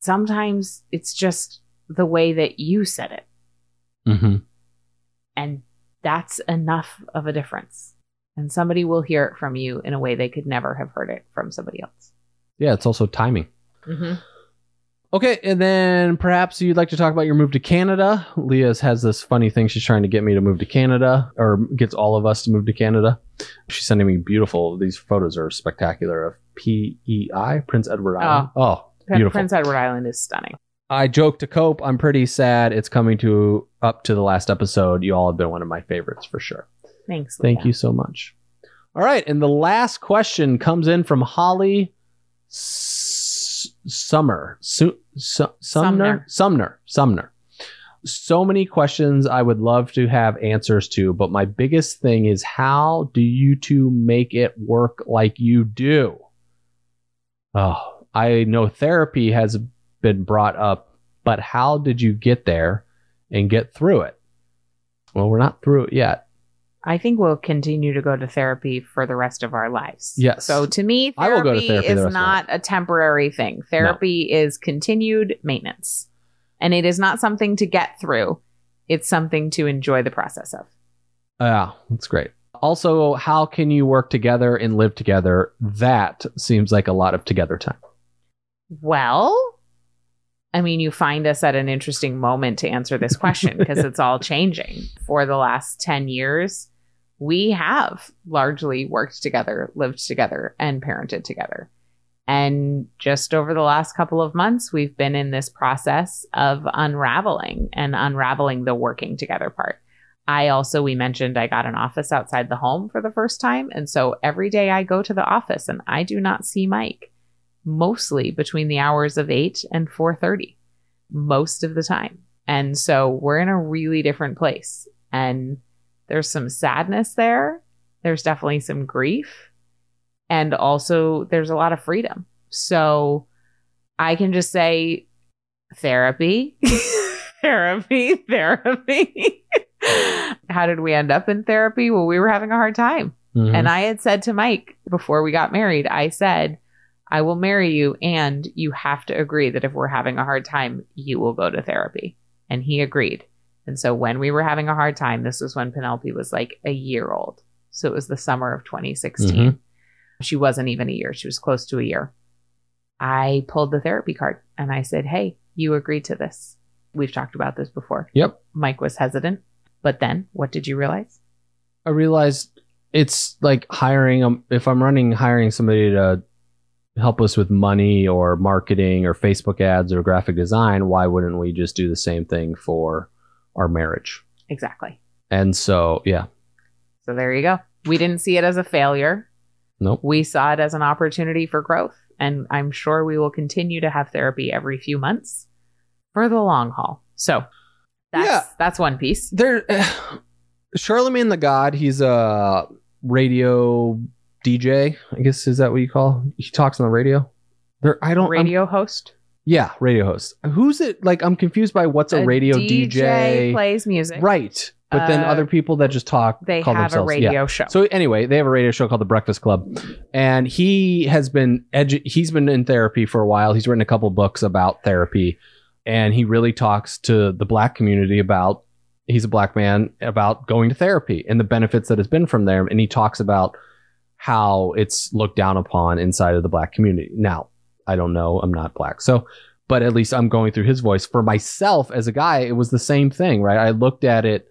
sometimes it's just the way that you said it. Mm-hmm. And that's enough of a difference. And somebody will hear it from you in a way they could never have heard it from somebody else. Yeah. It's also timing. Mm-hmm. Okay, and then perhaps you'd like to talk about your move to Canada. Leah's has this funny thing she's trying to get me to move to Canada, or gets all of us to move to Canada. She's sending me beautiful. These photos are spectacular of PEI, Prince Edward oh. Island. Oh, beautiful. Prince Edward Island is stunning. I joke to cope. I'm pretty sad. It's coming to up to the last episode. You all have been one of my favorites for sure. Thanks. Thank you so much. All right, and the last question comes in from Holly S- Summer. Su- Su- Sumner? Sumner. Sumner. So many questions I would love to have answers to, but my biggest thing is how do you two make it work like you do? Oh, I know therapy has been brought up, but how did you get there and get through it? Well, we're not through it yet. I think we'll continue to go to therapy for the rest of our lives. Yes. So to me, I will go to therapy therapy the is my not a temporary thing. Therapy is continued maintenance. And it is not something to get through. It's something to enjoy the process of. Yeah, that's great. Also, how can you work together and live together? That seems like a lot of together time. Well, I mean, you find us at an interesting moment to answer this question because it's all changing. For the last 10 years, we have largely worked together, lived together, and parented together. And just over the last couple of months, we've been in this process of unraveling and unraveling the working together part. I also, we mentioned I got an office outside the home for the first time. And so every day I go to the office and I do not see Mike mostly between the hours of 8 and 4:30 most of the time. And so we're in a really different place and there's some sadness there. There's definitely some grief and also there's a lot of freedom. So I can just say therapy, therapy, therapy. How did we end up in therapy? Well, we were having a hard time. Mhm. And I had said to Mike before we got married, I said, I will marry you, and you have to agree that if we're having a hard time, you will go to therapy. And he agreed. And so when we were having a hard time, this was when Penelope was like a year old. So it was the summer of 2016. Mhm. She wasn't even a year, she was close to a year. I pulled the therapy card and I said, Hey, you agreed to this. We've talked about this before. Yep. Mike was hesitant. But then what did you realize? I realized it's like hiring um if I'm running hiring somebody to help us with money or marketing or Facebook ads or graphic design, why wouldn't we just do the same thing for our marriage? Exactly. And so, yeah. So there you go. We didn't see it as a failure. Nope. We saw it as an opportunity for growth. And I'm sure we will continue to have therapy every few months for the long haul. So that's Yeah. that's one piece. There Charlemagne the God, he's a radio DJ, I guess is that what you call? He talks on the radio. There I don't I'm- Radio host. Yeah, radio host. Who's it like I'm confused by what's a, radio DJ. plays music. Right. But then Uh, other people that just talk They call have a themselves yeah. radio show. So anyway, they have a radio show called The Breakfast Club, and he has been edu- he's been in therapy for a while. He's written a couple books about therapy, and he really talks to the black community about he's a black man about going to therapy and the benefits that has been from there. And he talks about how it's looked down upon inside of the black community. Now, I don't know, I'm not black, so. But at least I'm going through his voice. For myself as a guy, it was the same thing, right? I looked at it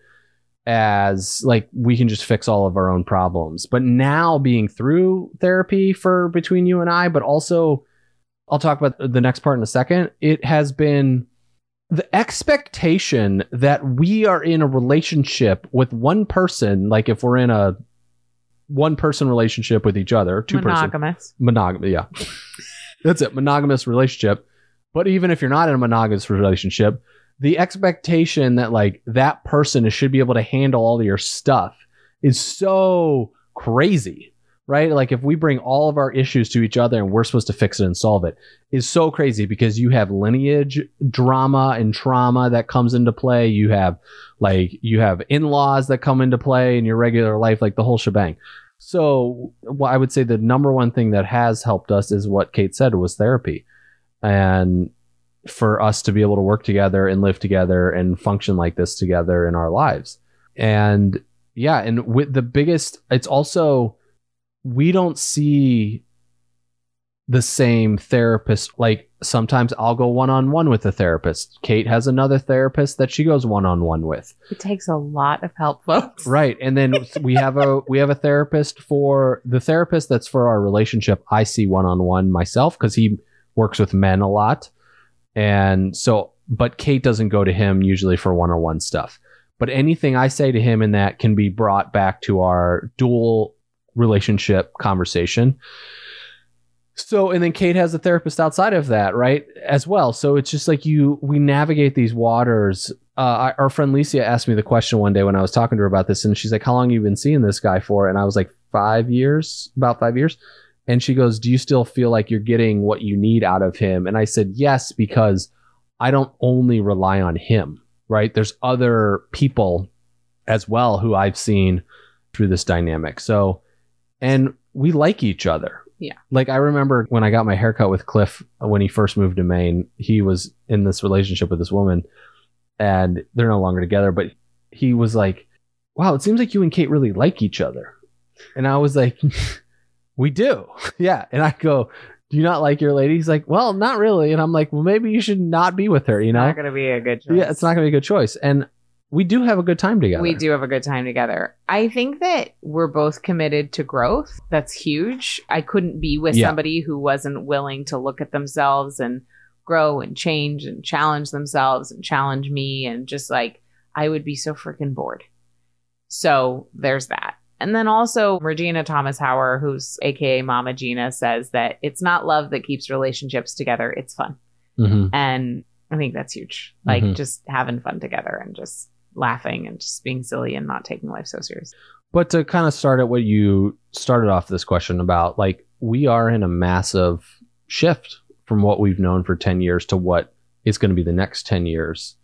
as like we can just fix all of our own problems. But now being through therapy for between you and I, but also I'll talk about the next part in a second. It has been the expectation that we are in a relationship with one person, like if we're in a one person relationship with each other, two person Monogamous. monogamous, yeah. That's it, monogamous relationship. But even if you're not in a monogamous relationship, the expectation that like that person should be able to handle all your stuff is so crazy, right? Like if we bring all of our issues to each other and we're supposed to fix it and solve it is so crazy because you have lineage drama and trauma that comes into play. You have like you have in-laws that come into play in your regular life, like the whole shebang. So well, I would say the number one thing that has helped us is what Kate said was therapy. And for us to be able to work together and live together and function like this together in our lives. And yeah, and with the biggest, it's also, we don't see the same therapist. Like sometimes I'll go one on one with a therapist. Kate has another therapist that she goes one on one with. It takes a lot of help, folks. Right. And then we have a we have a therapist for the therapist that's for our relationship. I see one on one myself because he works with men a lot. And so but Kate doesn't go to him usually for one on one stuff. But anything I say to him in that can be brought back to our dual relationship conversation. So, and then Kate has a therapist outside of that, right? As well. So it's just like you, we navigate these waters. Uh, our friend Licia asked me the question one day when I was talking to her about this, and she's like, How long you been seeing this guy for? And I was like, Five years, about five years. And she goes, Do you still feel like you're getting what you need out of him? And I said, Yes, because I don't only rely on him, right? There's other people as well who I've seen through this dynamic. So, and we like each other. Yeah. Like I remember when I got my haircut with Cliff uh, when he first moved to Maine, he was in this relationship with this woman and they're no longer together, but he was like, Wow, it seems like you and Kate really like each other. And I was like, We do. yeah. And I go, Do you not like your lady? He's like, Well, not really. And I'm like, Well, maybe you should not be with her, you know? Not going to be a good choice. Yeah, it's not going to be a good choice. And we do have a good time together. We do have a good time together. I think that we're both committed to growth. That's huge. I couldn't be with Yeah. somebody who wasn't willing to look at themselves and grow and change and challenge themselves and challenge me. And just like, I would be so freaking bored. So there's that. And then also, Regena Thomashauer, who's AKA Mama Gena, says that it's not love that keeps relationships together, it's fun. Mhm. And I think that's huge. Like Mhm. just having fun together and just laughing and just being silly and not taking life so serious. But to kind of start at what you started off this question about, like we are in a massive shift from what we've known for 10 years to what is going to be the next 10 years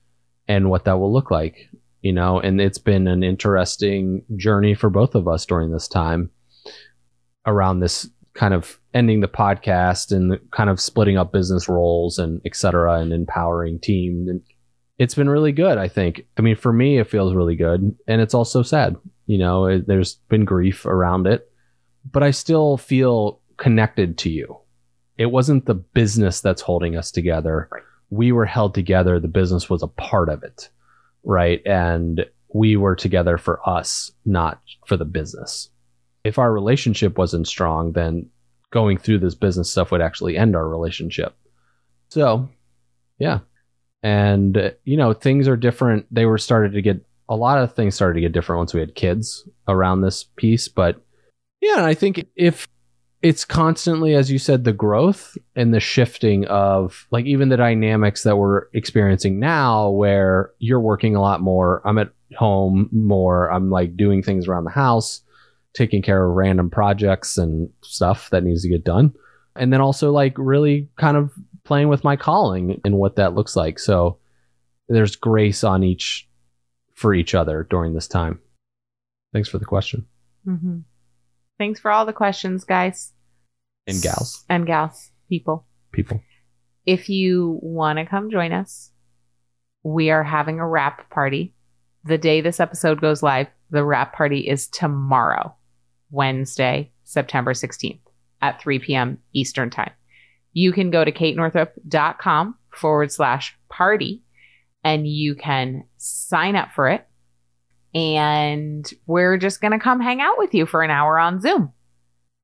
and what that will look like, you know, and it's been an interesting journey for both of us during this time around this kind of ending the podcast and kind of splitting up business roles and et cetera and empowering team and it's been really good i think. I mean for me it feels really good and it's also sad you know it, there's been grief around it but i still feel connected to you. It wasn't the business that's holding us together. Right. we were held together. The business was a part of it right? And we were together for us not for the business. If our relationship wasn't strong then going through this business stuff would actually end our relationship. So yeah and uh, you know things are different. They were started to get a lot of things started to get different once we had kids around this piece. But yeah i think if it's constantly as you said the growth and the shifting of like even the dynamics that we're experiencing now where you're working a lot more i'm at home more i'm like doing things around the house taking care of random projects and stuff that needs to get done. And then also like really kind of playing with my calling and what that looks like. So there's grace on each for each other during this time. Thanks for the question. Mm-hmm. Thanks for all the questions, guys. And gals, And gals, people. people. If you want to come join us, we are having a wrap party. The day this episode goes live, the wrap party is tomorrow, Wednesday, September 16th at 3 p.m. Eastern Time. You can go to katenorthrup.com forward slash party and you can sign up for it. And we're just going to come hang out with you for an hour on Zoom.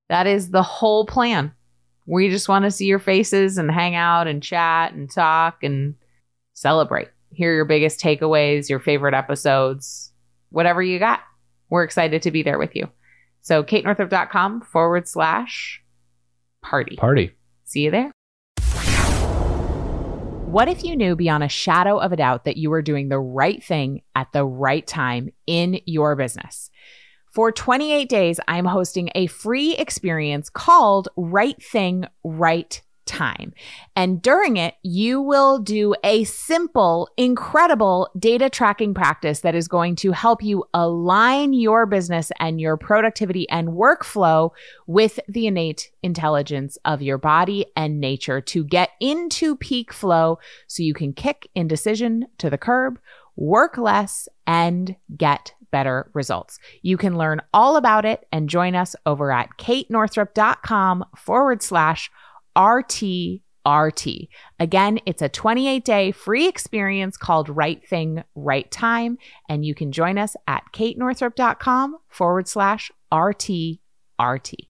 That is the whole plan. We just want to see your faces and hang out and chat and talk and celebrate. Hear your biggest takeaways, your favorite episodes, whatever you got. We're excited to be there with you. So, katenorthrup.com forward slash party. Party. See you there. What if you knew beyond a shadow of a doubt that you were doing the right thing at the right time in your business? For 28 days, I'm hosting a free experience called Right Thing, Right Time. And during it, you will do a simple, incredible data tracking practice that is going to help you align your business and your productivity and workflow with the innate intelligence of your body and nature to get into peak flow so you can kick indecision to the curb, work less, and get better results. You can learn all about it and join us over at katenorthrup.com forward slash RTRT. Again, it's a 28 day free experience called Right Thing, Right Time. And you can join us at katenorthrup.com forward slash RTRT.